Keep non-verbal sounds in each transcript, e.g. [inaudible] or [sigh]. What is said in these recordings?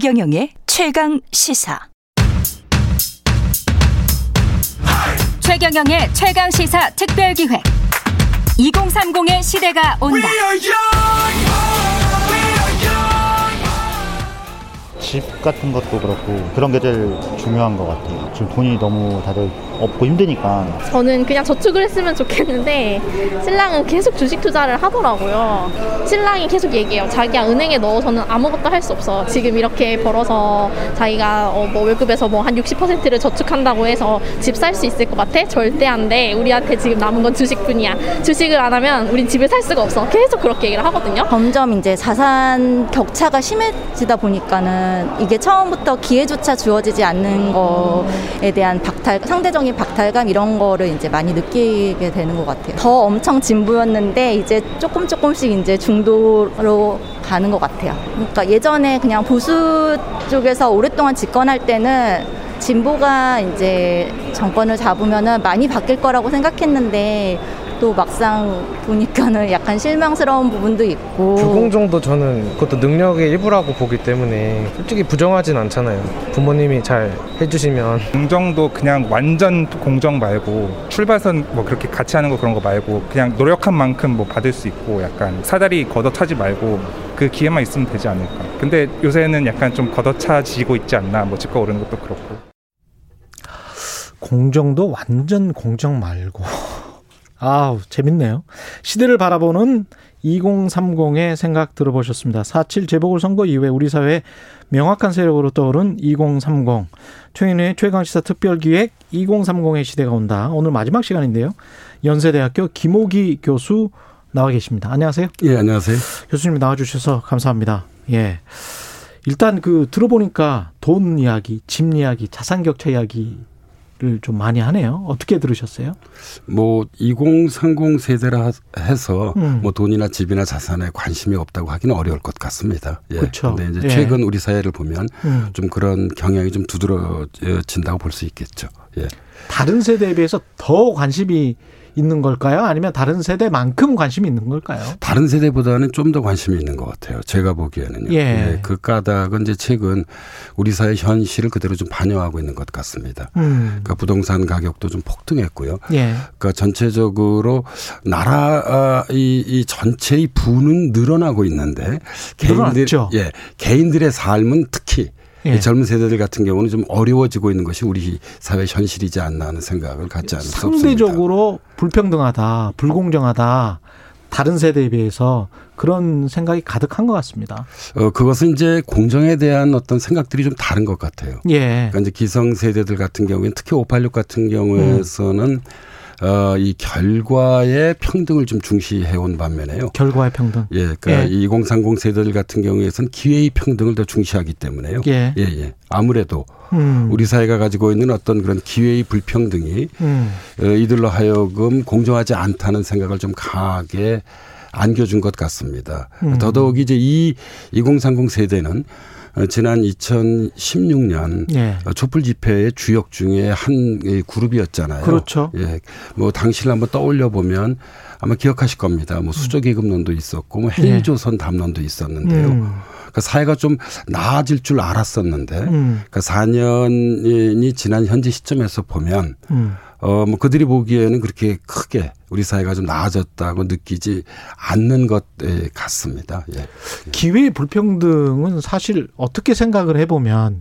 최경영의 최강 시사. 최경영의 최강 시사 특별 기획. 2030의 시대가 온다. 집 같은 것도 그렇고 그런 게 제일 중요한 것 같아요. 지금 돈이 너무 다들 없고 힘드니까 저는 그냥 저축을 했으면 좋겠는데 신랑은 계속 주식 투자를 하더라고요. 신랑이 계속 얘기해요. 자기야 은행에 넣어서는 아무것도 할 수 없어. 지금 이렇게 벌어서 자기가 어, 뭐 월급에서 뭐 한 60%를 저축한다고 해서 집 살 수 있을 것 같아? 절대 안 돼. 우리한테 지금 남은 건 주식뿐이야. 주식을 안 하면 우린 집을 살 수가 없어. 계속 그렇게 얘기를 하거든요. 점점 이제 자산 격차가 심해지다 보니까는 이게 처음부터 기회조차 주어지지 않는 거에 대한 박탈, 상대적인 박탈감 이런 거를 이제 많이 느끼게 되는 것 같아요. 더 엄청 진부였는데 이제 조금 조금씩 이제 중도로 가는 것 같아요. 그러니까 예전에 그냥 보수 쪽에서 오랫동안 집권할 때는 진보가 이제 정권을 잡으면은 많이 바뀔 거라고 생각했는데 또 막상 보니까는 약간 실망스러운 부분도 있고 불공정도 저는 그것도 능력의 일부라고 보기 때문에 솔직히 부정하진 않잖아요. 부모님이 잘 해주시면 공정도 그냥 완전 공정 말고 출발선 뭐 그렇게 같이 하는 거 그런 거 말고 그냥 노력한 만큼 뭐 받을 수 있고 약간 사다리 걷어차지 말고 그 기회만 있으면 되지 않을까. 근데 요새는 약간 좀 걷어차지고 있지 않나. 뭐 집값 오르는 것도 그렇고. 공정도 완전 공정 말고. 아우, 재밌네요. 시대를 바라보는 2030의 생각 들어보셨습니다. 4.7 재보궐선거 이후에 우리 사회 명확한 세력으로 떠오른 2030. 최인의 최강시사 특별기획 2030의 시대가 온다. 오늘 마지막 시간인데요. 연세대학교 김호기 교수 나와 계십니다. 안녕하세요. 예, 안녕하세요. 교수님 나와주셔서 감사합니다. 예. 일단 그 들어보니까 돈 이야기, 집 이야기, 자산 격차 이야기 좀 많이 하네요. 어떻게 들으셨어요? 뭐 2030 세대라 해서 음. 뭐 돈이나 집이나 자산에 관심이 없다고 하기는 어려울 것 같습니다. 예. 그렇죠. 근데 이제 예. 최근 우리 사회를 보면 음. 좀 그런 경향이 좀 두드러진다고 볼 수 있겠죠. 예. 다른 세대에 비해서 더 관심이 있는 걸까요? 아니면 다른 세대만큼 관심이 있는 걸까요? 다른 세대보다는 좀 더 관심이 있는 것 같아요. 제가 보기에는요. 예. 네, 그 까닭은 이제 최근 우리 사회 현실을 그대로 좀 반영하고 있는 것 같습니다. 음. 그러니까 부동산 가격도 좀 폭등했고요. 예. 그러니까 전체적으로 나라 아, 이, 이 전체의 부는 늘어나고 있는데 개인들 예 개인들의 삶은 특히 예. 젊은 세대들 같은 경우는 좀 어려워지고 있는 것이 우리 사회 현실이지 않나 하는 생각을 갖지 않을 수 없습니다. 상대적으로 불평등하다, 불공정하다. 다른 세대에 비해서 그런 생각이 가득한 것 같습니다. 어, 그것은 이제 공정에 대한 어떤 생각들이 좀 다른 것 같아요. 예. 그러니까 이제 기성 세대들 같은 경우에는 특히 586 같은 경우에서는 음. 어, 이 결과의 평등을 좀 중시해온 반면에요. 결과의 평등. 예, 그러니까 예. 2030 세대들 같은 경우에서는 기회의 평등을 더 중시하기 때문에요. 예, 예, 예. 아무래도 음. 우리 사회가 가지고 있는 어떤 그런 기회의 불평등이 음. 어, 이들로 하여금 공정하지 않다는 생각을 좀 강하게 안겨준 것 같습니다. 음. 더더욱 이제 이 2030 세대는 어, 지난 2016년 예. 촛불 집회의 주역 중에 한 그룹이었잖아요. 그렇죠. 예. 뭐 당시를 한번 떠올려 보면 아마 기억하실 겁니다. 뭐 수저계급론도 있었고 뭐 헬조선 담론도 있었는데요. 음. 그러니까 사회가 좀 나아질 줄 알았었는데 음. 그러니까 4년이 지난 현재 시점에서 보면 음. 어, 뭐 그들이 보기에는 그렇게 크게 우리 사회가 좀 나아졌다고 느끼지 않는 것 같습니다. 예. 기회 불평등은 사실 어떻게 생각을 해보면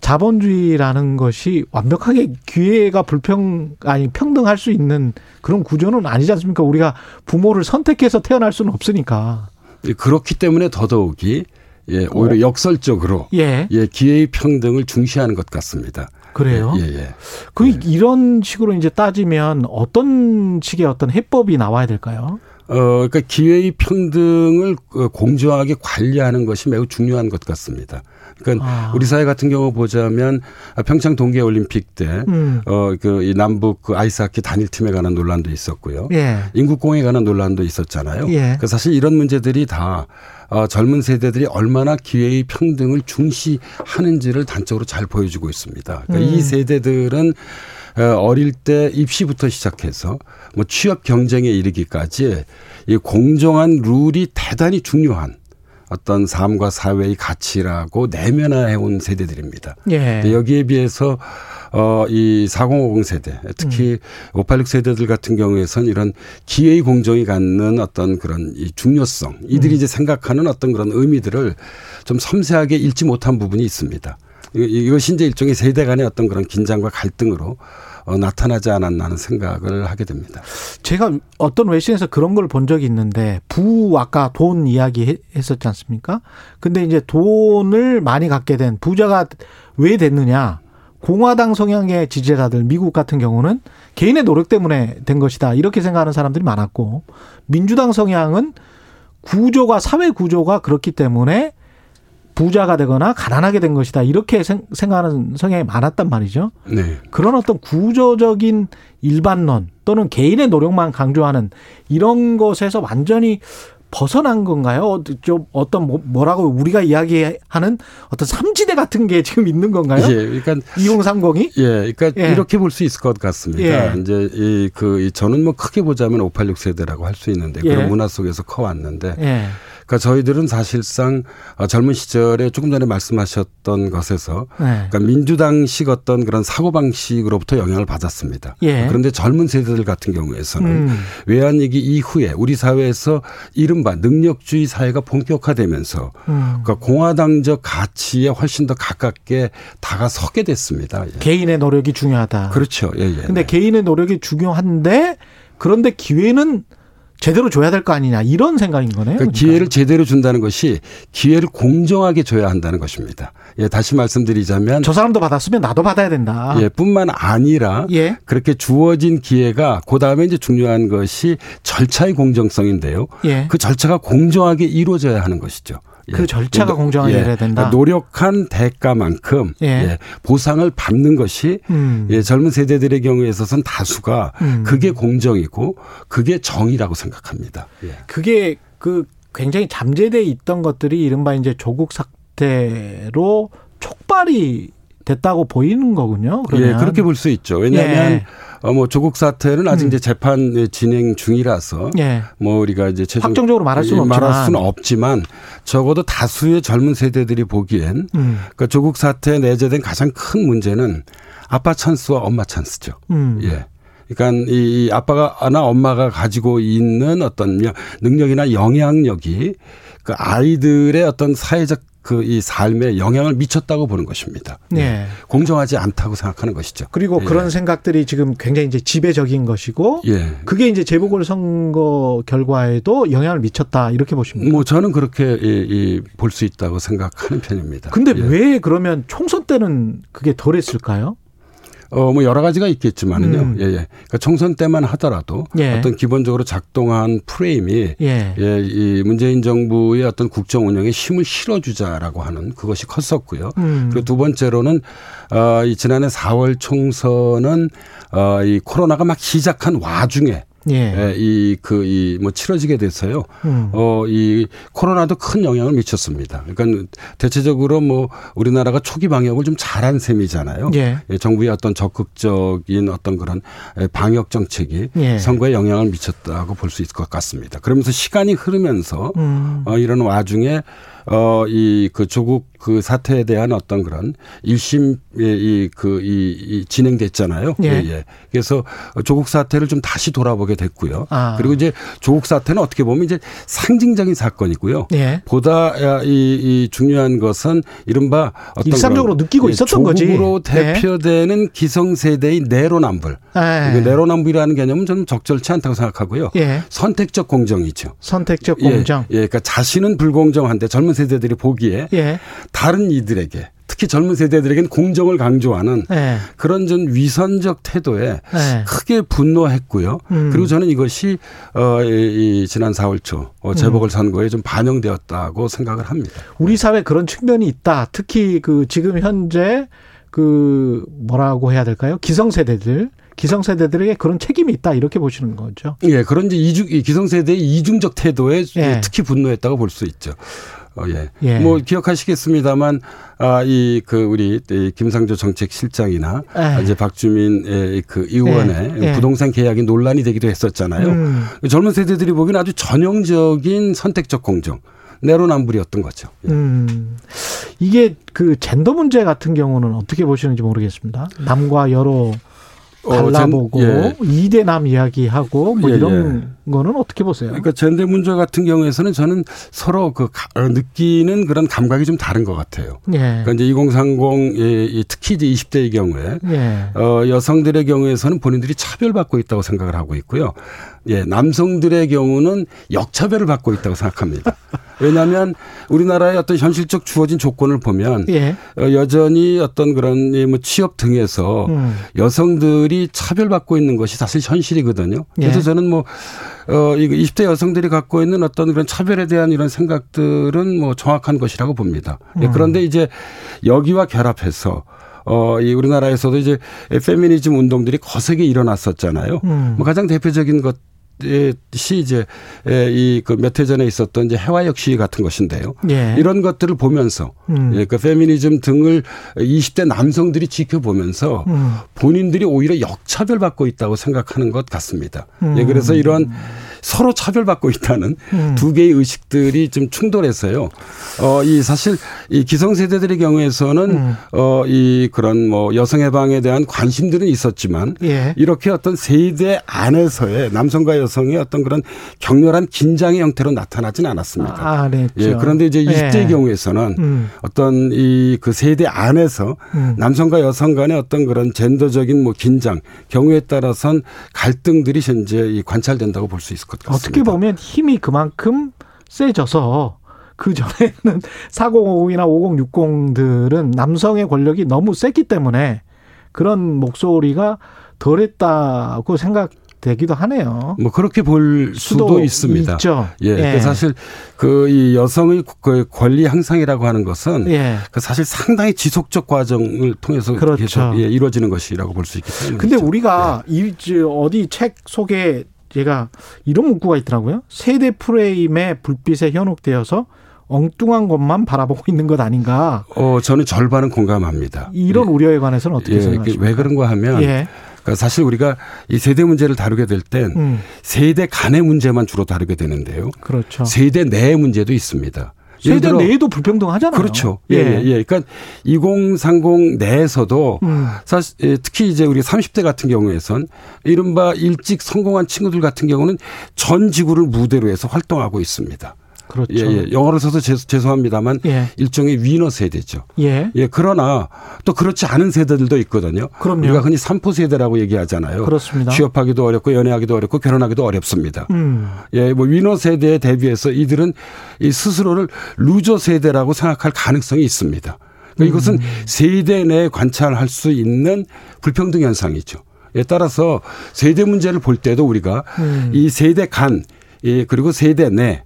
자본주의라는 것이 완벽하게 기회가 불평 아니 평등할 수 있는 그런 구조는 아니지 않습니까? 우리가 부모를 선택해서 태어날 수는 없으니까. 예, 그렇기 때문에 더더욱이 예, 오히려 어. 역설적으로 예. 예, 기회의 평등을 중시하는 것 같습니다. 그래요? 예, 예. 그 예. 이런 식으로 이제 따지면 어떤 식의 어떤 해법이 나와야 될까요? 어, 그러니까 기회의 평등을 어, 공정하게 관리하는 것이 매우 중요한 것 같습니다. 그러니까 아. 우리 사회 같은 경우 보자면 평창 동계 올림픽 때 음. 어 그 이 남북 그 아이스하키 단일팀에 관한 논란도 있었고요. 예. 인국공에 관한 논란도 있었잖아요. 예. 그 사실 이런 문제들이 다 어, 젊은 세대들이 얼마나 기회의 평등을 중시하는지를 단적으로 잘 보여주고 있습니다. 그러니까 음. 이 세대들은 어, 어릴 때 입시부터 시작해서 뭐 취업 경쟁에 이르기까지 이 공정한 룰이 대단히 중요한 어떤 삶과 사회의 가치라고 내면화해온 세대들입니다. 예. 여기에 비해서 어, 이 4050 세대, 특히 음. 586 세대들 같은 경우에선 이런 기회의 공정이 갖는 어떤 그런 이 중요성, 이들이 음. 이제 생각하는 어떤 그런 의미들을 좀 섬세하게 읽지 못한 부분이 있습니다. 이것이 이제 일종의 세대 간의 어떤 그런 긴장과 갈등으로 어, 나타나지 않았나 하는 생각을 하게 됩니다. 제가 어떤 외신에서 그런 걸 본 적이 있는데 부 아까 돈 이야기 했었지 않습니까? 근데 이제 돈을 많이 갖게 된 부자가 왜 됐느냐? 공화당 성향의 지지자들 미국 같은 경우는 개인의 노력 때문에 된 것이다 이렇게 생각하는 사람들이 많았고 민주당 성향은 구조가 사회 구조가 그렇기 때문에 부자가 되거나 가난하게 된 것이다 이렇게 생각하는 성향이 많았단 말이죠. 네. 그런 어떤 구조적인 일반론 또는 개인의 노력만 강조하는 이런 것에서 완전히 벗어난 건가요? 좀 어떤 뭐, 뭐라고 우리가 이야기하는 어떤 삼지대 같은 게 지금 있는 건가요? 예, 그러니까 2030이 예, 그러니까 예. 이렇게 볼 수 있을 것 같습니다. 예. 이제 이그 저는 뭐 크게 보자면 586 세대라고 할 수 있는데 그런 예. 문화 속에서 커왔는데 예. 그러니까 저희들은 사실상 어, 젊은 시절에 조금 전에 말씀하셨던 것에서 네. 그러니까 민주당식 어떤 그런 사고 방식으로부터 영향을 받았습니다. 예. 그런데 젊은 세대들 같은 경우에서는 음. 외환위기 이후에 우리 사회에서 이른바 능력주의 사회가 본격화되면서 음. 그러니까 공화당적 가치에 훨씬 더 가깝게 다가서게 됐습니다. 예. 개인의 노력이 중요하다. 그렇죠. 예, 예. 근데 네. 개인의 노력이 중요한데 그런데 기회는 제대로 줘야 될 거 아니냐 이런 생각인 거네요. 그러니까 그러니까. 기회를 제대로 준다는 것이 기회를 공정하게 줘야 한다는 것입니다. 예, 다시 말씀드리자면 저 사람도 받았으면 나도 받아야 된다. 예, 뿐만 아니라 예. 그렇게 주어진 기회가 그 다음에 이제 중요한 것이 절차의 공정성인데요. 예. 그 절차가 공정하게 이루어져야 하는 것이죠. 그 절차가 공정하게 예. 된다. 그러니까 노력한 대가만큼 예. 예. 보상을 받는 것이 음. 예, 젊은 세대들의 경우에 있어서는 다수가 음. 그게 공정이고 그게 정의라고 생각합니다. 예. 그게 그 굉장히 잠재돼 있던 것들이 이른바 이제 조국 사태로 촉발이 됐다고 보이는 거군요. 그러면. 예, 그렇게 볼 수 있죠. 왜냐하면 예. 어, 뭐 조국 사태는 아직 음. 이제 재판 진행 중이라서 예. 뭐 우리가 이제 최종 확정적으로 말할 수는 없지만 말할 수는 없지만 적어도 다수의 젊은 세대들이 보기엔 음. 그러니까 조국 사태에 내재된 가장 큰 문제는 아빠 찬스와 엄마 찬스죠. 음. 예. 그러니까 이 아빠가나 엄마가 가지고 있는 어떤 능력이나 영향력이 그 아이들의 어떤 사회적 그 이 삶에 영향을 미쳤다고 보는 것입니다. 네. 공정하지 않다고 생각하는 것이죠. 그리고 예. 그런 생각들이 지금 굉장히 이제 지배적인 것이고 예. 그게 이제 재보궐 선거 결과에도 영향을 미쳤다 이렇게 보십니까? 뭐 저는 그렇게 볼 수 있다고 생각하는 편입니다. 근데 예. 왜 그러면 총선 때는 그게 덜했을까요? 어, 뭐 여러 가지가 있겠지만은요. 음. 예, 예. 그러니까 총선 때만 하더라도 예. 어떤 기본적으로 작동한 프레임이 예. 예, 이 문재인 정부의 어떤 국정 운영에 힘을 실어주자라고 하는 그것이 컸었고요. 음. 그리고 두 번째로는 어, 이 지난해 4월 총선은 어, 이 코로나가 막 시작한 와중에 예. 예, 이, 그, 이, 뭐, 치러지게 돼서요. 음. 어, 이, 코로나도 큰 영향을 미쳤습니다. 그러니까 대체적으로 뭐, 우리나라가 초기 방역을 좀 잘한 셈이잖아요. 예. 예, 정부의 어떤 적극적인 어떤 그런 방역 정책이 예. 선거에 영향을 미쳤다고 볼 수 있을 것 같습니다. 그러면서 시간이 흐르면서 음. 어, 이런 와중에 어, 이, 그 조국 그 사태에 대한 어떤 그런 일심, 이, 그, 이, 이 진행됐잖아요. 예. 예, 예. 그래서 조국 사태를 좀 다시 돌아보게 됐고요. 아. 그리고 이제 조국 사태는 어떻게 보면 이제 상징적인 사건이고요. 예. 보다 이, 이 중요한 것은 이른바 어떤 일상적으로 느끼고 있었던 조국으로 거지. 조국으로 대표되는 예. 기성세대의 내로남불. 예. 내로남불이라는 개념은 저는 적절치 않다고 생각하고요. 예. 선택적 공정이죠. 선택적 공정. 예, 예. 그러니까 자신은 불공정한데 젊은 세대들이 보기에 예. 다른 이들에게 특히 젊은 세대들에게는 공정을 강조하는 예. 그런 좀 위선적 태도에 예. 크게 분노했고요. 음. 그리고 저는 이것이 어, 이, 이 지난 4월 초 어, 재보궐 선거에 좀 반영되었다고 생각을 합니다. 우리 사회 그런 측면이 있다. 특히 그 지금 현재 그 뭐라고 해야 될까요? 기성세대들 기성세대들에게 그런 책임이 있다 이렇게 보시는 거죠. 예, 그런 이제 이중 기성세대의 이중적 태도에 예. 특히 분노했다고 볼 수 있죠. 어, 예. 예. 뭐 기억하시겠습니다만 아, 이 그 우리 이 김상조 정책실장이나 예. 이제 박주민 그 의원의 예. 예. 부동산 계약이 논란이 되기도 했었잖아요. 음. 젊은 세대들이 보기에는 아주 전형적인 선택적 공정. 내로남불이었던 거죠. 예. 음. 이게 그 젠더 문제 같은 경우는 어떻게 보시는지 모르겠습니다. 남과 여러 달라보고 어, 예. 이대남 이야기하고 뭐 예, 이런 예. 거는 어떻게 보세요? 그러니까 젠대 문제 같은 경우에서는 저는 서로 그 어, 느끼는 그런 감각이 좀 다른 것 같아요. 예. 그러니까 이제 2030 특히 이제 20대의 경우에 예. 어, 여성들의 경우에서는 본인들이 차별받고 있다고 생각을 하고 있고요. 예, 남성들의 경우는 역차별을 받고 있다고 생각합니다. [laughs] 왜냐하면 우리나라의 어떤 현실적 주어진 조건을 보면 예. 어, 여전히 어떤 그런 뭐 취업 등에서 음. 여성들이 차별받고 있는 것이 사실 현실이거든요. 그래서 예. 저는 뭐 어, 이거 20대 여성들이 갖고 있는 어떤 그런 차별에 대한 이런 생각들은 뭐 정확한 것이라고 봅니다. 예, 음. 그런데 이제 여기와 결합해서 어, 이 우리나라에서도 이제 페미니즘 운동들이 거세게 일어났었잖아요. 음. 뭐 가장 대표적인 것 시 이제 이그몇해 전에 있었던 이제 해화역 시위 같은 것인데요. 예. 이런 것들을 보면서 음. 예, 그 페미니즘 등을 20대 남성들이 지켜보면서 음. 본인들이 오히려 역차별 받고 있다고 생각하는 것 같습니다. 음. 예, 그래서 이런 서로 차별받고 있다는 음. 두 개의 의식들이 좀 충돌해서요. 어, 이 사실 이 기성세대들의 경우에서는 음. 어, 이 그런 뭐 여성 해방에 대한 관심들은 있었지만 예. 이렇게 어떤 세대 안에서의 남성과 여성의 어떤 그런 격렬한 긴장의 형태로 나타나지는 않았습니다. 아, 네. 예, 그런데 이제 20대의 예. 경우에서는 음. 어떤 이 그 세대 안에서 음. 남성과 여성 간의 어떤 그런 젠더적인 뭐 긴장 경우에 따라선 갈등들이 현재 관찰된다고 볼 수 있을 것 같습니다. 어떻게 보면 힘이 그만큼 세져서 그 전에는 [laughs] 4050이나 5060들은 남성의 권력이 너무 셌기 때문에 그런 목소리가 덜했다고 생각. 되기도 하네요. 뭐 그렇게 볼 수도, 수도 있습니다. 있죠. 예. 그 예. 사실 그 이 여성의 그 권리 향상이라고 하는 것은 예. 그 사실 상당히 지속적 과정을 통해서 그렇죠. 계속 예, 이루어지는 것이라고 볼수 때문에. 근데 우리가 예. 이 어디 책 속에 제가 이런 문구가 있더라고요. 세대 프레임에 불빛에 현혹되어서 엉뚱한 것만 바라보고 있는 것 아닌가? 어, 저는 절반은 공감합니다. 이런 예. 우려에 관해서는 어떻게 예. 생각하십니까? 왜 그런가 하면 예. 그러니까 사실 우리가 이 세대 문제를 다루게 될땐 음. 세대 간의 문제만 주로 다루게 되는데요. 그렇죠. 세대 내의 문제도 있습니다. 세대 내에도 불평등하잖아요. 그렇죠. 예, 예. 예. 그러니까 2030 내에서도 음. 사실 예, 특히 이제 우리 30대 같은 경우에선 이른바 일찍 성공한 친구들 같은 경우는 전 지구를 무대로 해서 활동하고 있습니다. 그렇죠. 예, 예. 영어를 써서 죄송, 합니다만 예. 일종의 위너 세대죠. 예. 예. 그러나 또 그렇지 않은 세대들도 있거든요. 그럼요. 우리가 흔히 삼포 세대라고 얘기하잖아요. 그렇습니다. 취업하기도 어렵고 연애하기도 어렵고 결혼하기도 어렵습니다. 음. 예, 뭐 위너 세대에 대비해서 이들은 이 스스로를 루저 세대라고 생각할 가능성이 있습니다. 그러니까 음. 이것은 세대 내에 관찰할 수 있는 불평등 현상이죠. 에 따라서 세대 문제를 볼 때도 우리가 음. 이 세대 간, 예, 그리고 세대 내 예,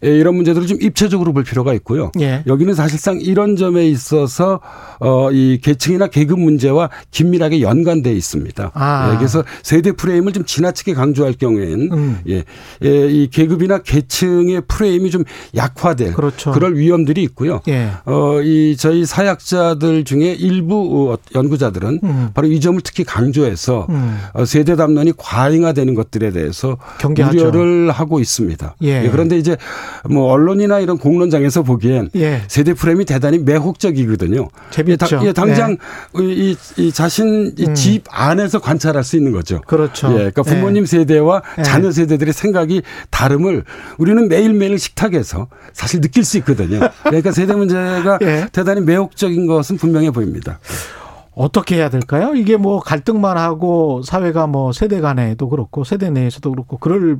이런 문제들을 좀 입체적으로 볼 필요가 있고요. 예. 여기는 사실상 이런 점에 있어서 어, 이 계층이나 계급 문제와 긴밀하게 연관돼 있습니다. 아. 예, 그래서 세대 프레임을 좀 지나치게 강조할 경우에는 음. 예, 예, 이 계급이나 계층의 프레임이 좀 약화될 그렇죠. 그럴 위험들이 있고요. 예. 어, 이 저희 사약자들 중에 일부 어, 연구자들은 음. 바로 이 점을 특히 강조해서 음. 어, 세대 담론이 과잉화되는 것들에 대해서 경계하죠. 우려를 하고 있습니다. 예. 예, 그런데 이제 뭐 언론이나 이런 공론장에서 보기엔 예. 세대 프레임이 대단히 매혹적이거든요. 재밌죠. 예, 당장 네. 이, 이, 자신 음. 집 안에서 관찰할 수 있는 거죠. 그렇죠. 예, 그러니까 부모님 예. 세대와 예. 자녀 세대들의 생각이 다름을 우리는 매일매일 식탁에서 사실 느낄 수 있거든요. [laughs] 그러니까 세대 문제가 예. 대단히 매혹적인 것은 분명해 보입니다. 어떻게 해야 될까요? 이게 뭐 갈등만 하고 사회가 뭐 세대 간에도 그렇고 세대 내에서도 그렇고 그럴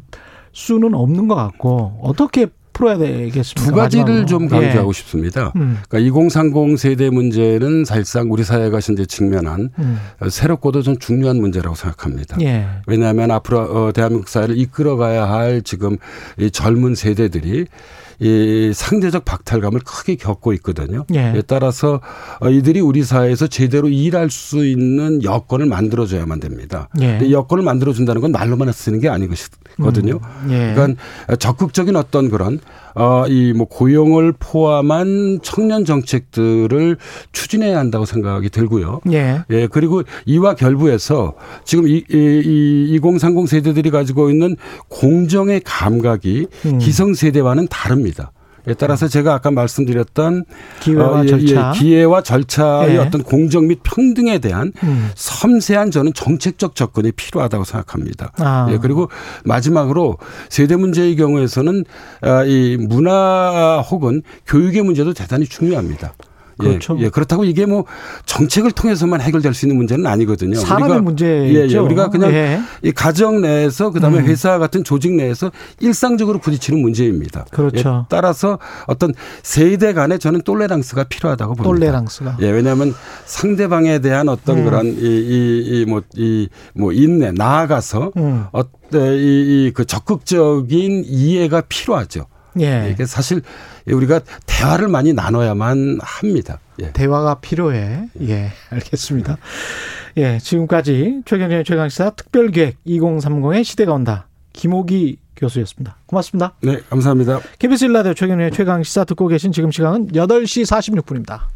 수는 없는 것 같고 어떻게 풀어야 되겠습니까? 두 가지를 마지막으로. 좀 강조하고 예. 싶습니다. 음. 그러니까 2030 세대 문제는 사실상 우리 사회가 현재 직면한 음. 새롭고도 좀 중요한 문제라고 생각합니다. 예. 왜냐하면 앞으로 어, 대한민국 사회를 이끌어가야 할 지금 이 젊은 세대들이 이 상대적 박탈감을 크게 겪고 있거든요. 예. 따라서 어, 이들이 우리 사회에서 제대로 일할 수 있는 여건을 만들어줘야만 됩니다. 예. 여건을 만들어준다는 건 말로만 쓰는 게 아니거든요. 음. 예. 그러니까 적극적인 어떤 그런 어, 이뭐 고용을 포함한 청년 정책들을 추진해야 한다고 생각이 들고요. 예. 예. 그리고 이와 결부해서 지금 이, 이, 이 2030 세대들이 가지고 있는 공정의 감각이 음. 기성 세대와는 다릅니다. 에 따라서 제가 아까 말씀드렸던 기회와 어, 예, 절차, 예, 기회와 절차의 예. 어떤 공정 및 평등에 대한 음. 섬세한 저는 정책적 접근이 필요하다고 생각합니다. 아. 예, 그리고 마지막으로 세대 문제의 경우에서는 아, 이 문화 혹은 교육의 문제도 대단히 중요합니다. 그렇죠. 예, 예, 그렇다고 이게 뭐 정책을 통해서만 해결될 수 있는 문제는 아니거든요. 사람의 우리가, 문제죠. 예, 예, 우리가 그냥 예. 이 가정 내에서 그다음에 음. 회사 같은 조직 내에서 일상적으로 부딪히는 문제입니다. 그렇죠. 예, 따라서 어떤 세대 간에 저는 똘레랑스가 필요하다고 봅니다. 똘레랑스가. 예, 왜냐하면 상대방에 대한 어떤 음. 그런 이이뭐이뭐 이, 뭐 인내 나아가서 음. 어떤 이그 적극적인 이해가 필요하죠. 예. 이게 사실 우리가 대화를 많이 나눠야만 합니다. 예. 대화가 필요해. 예, 알겠습니다. 예, 지금까지 최경련의 최강시사 특별기획 2030의 시대가 온다. 김호기 교수였습니다. 고맙습니다. 네, 감사합니다. KBS 일라디오 최경련의 최강시사 듣고 계신 지금 시간은 8시 46분입니다.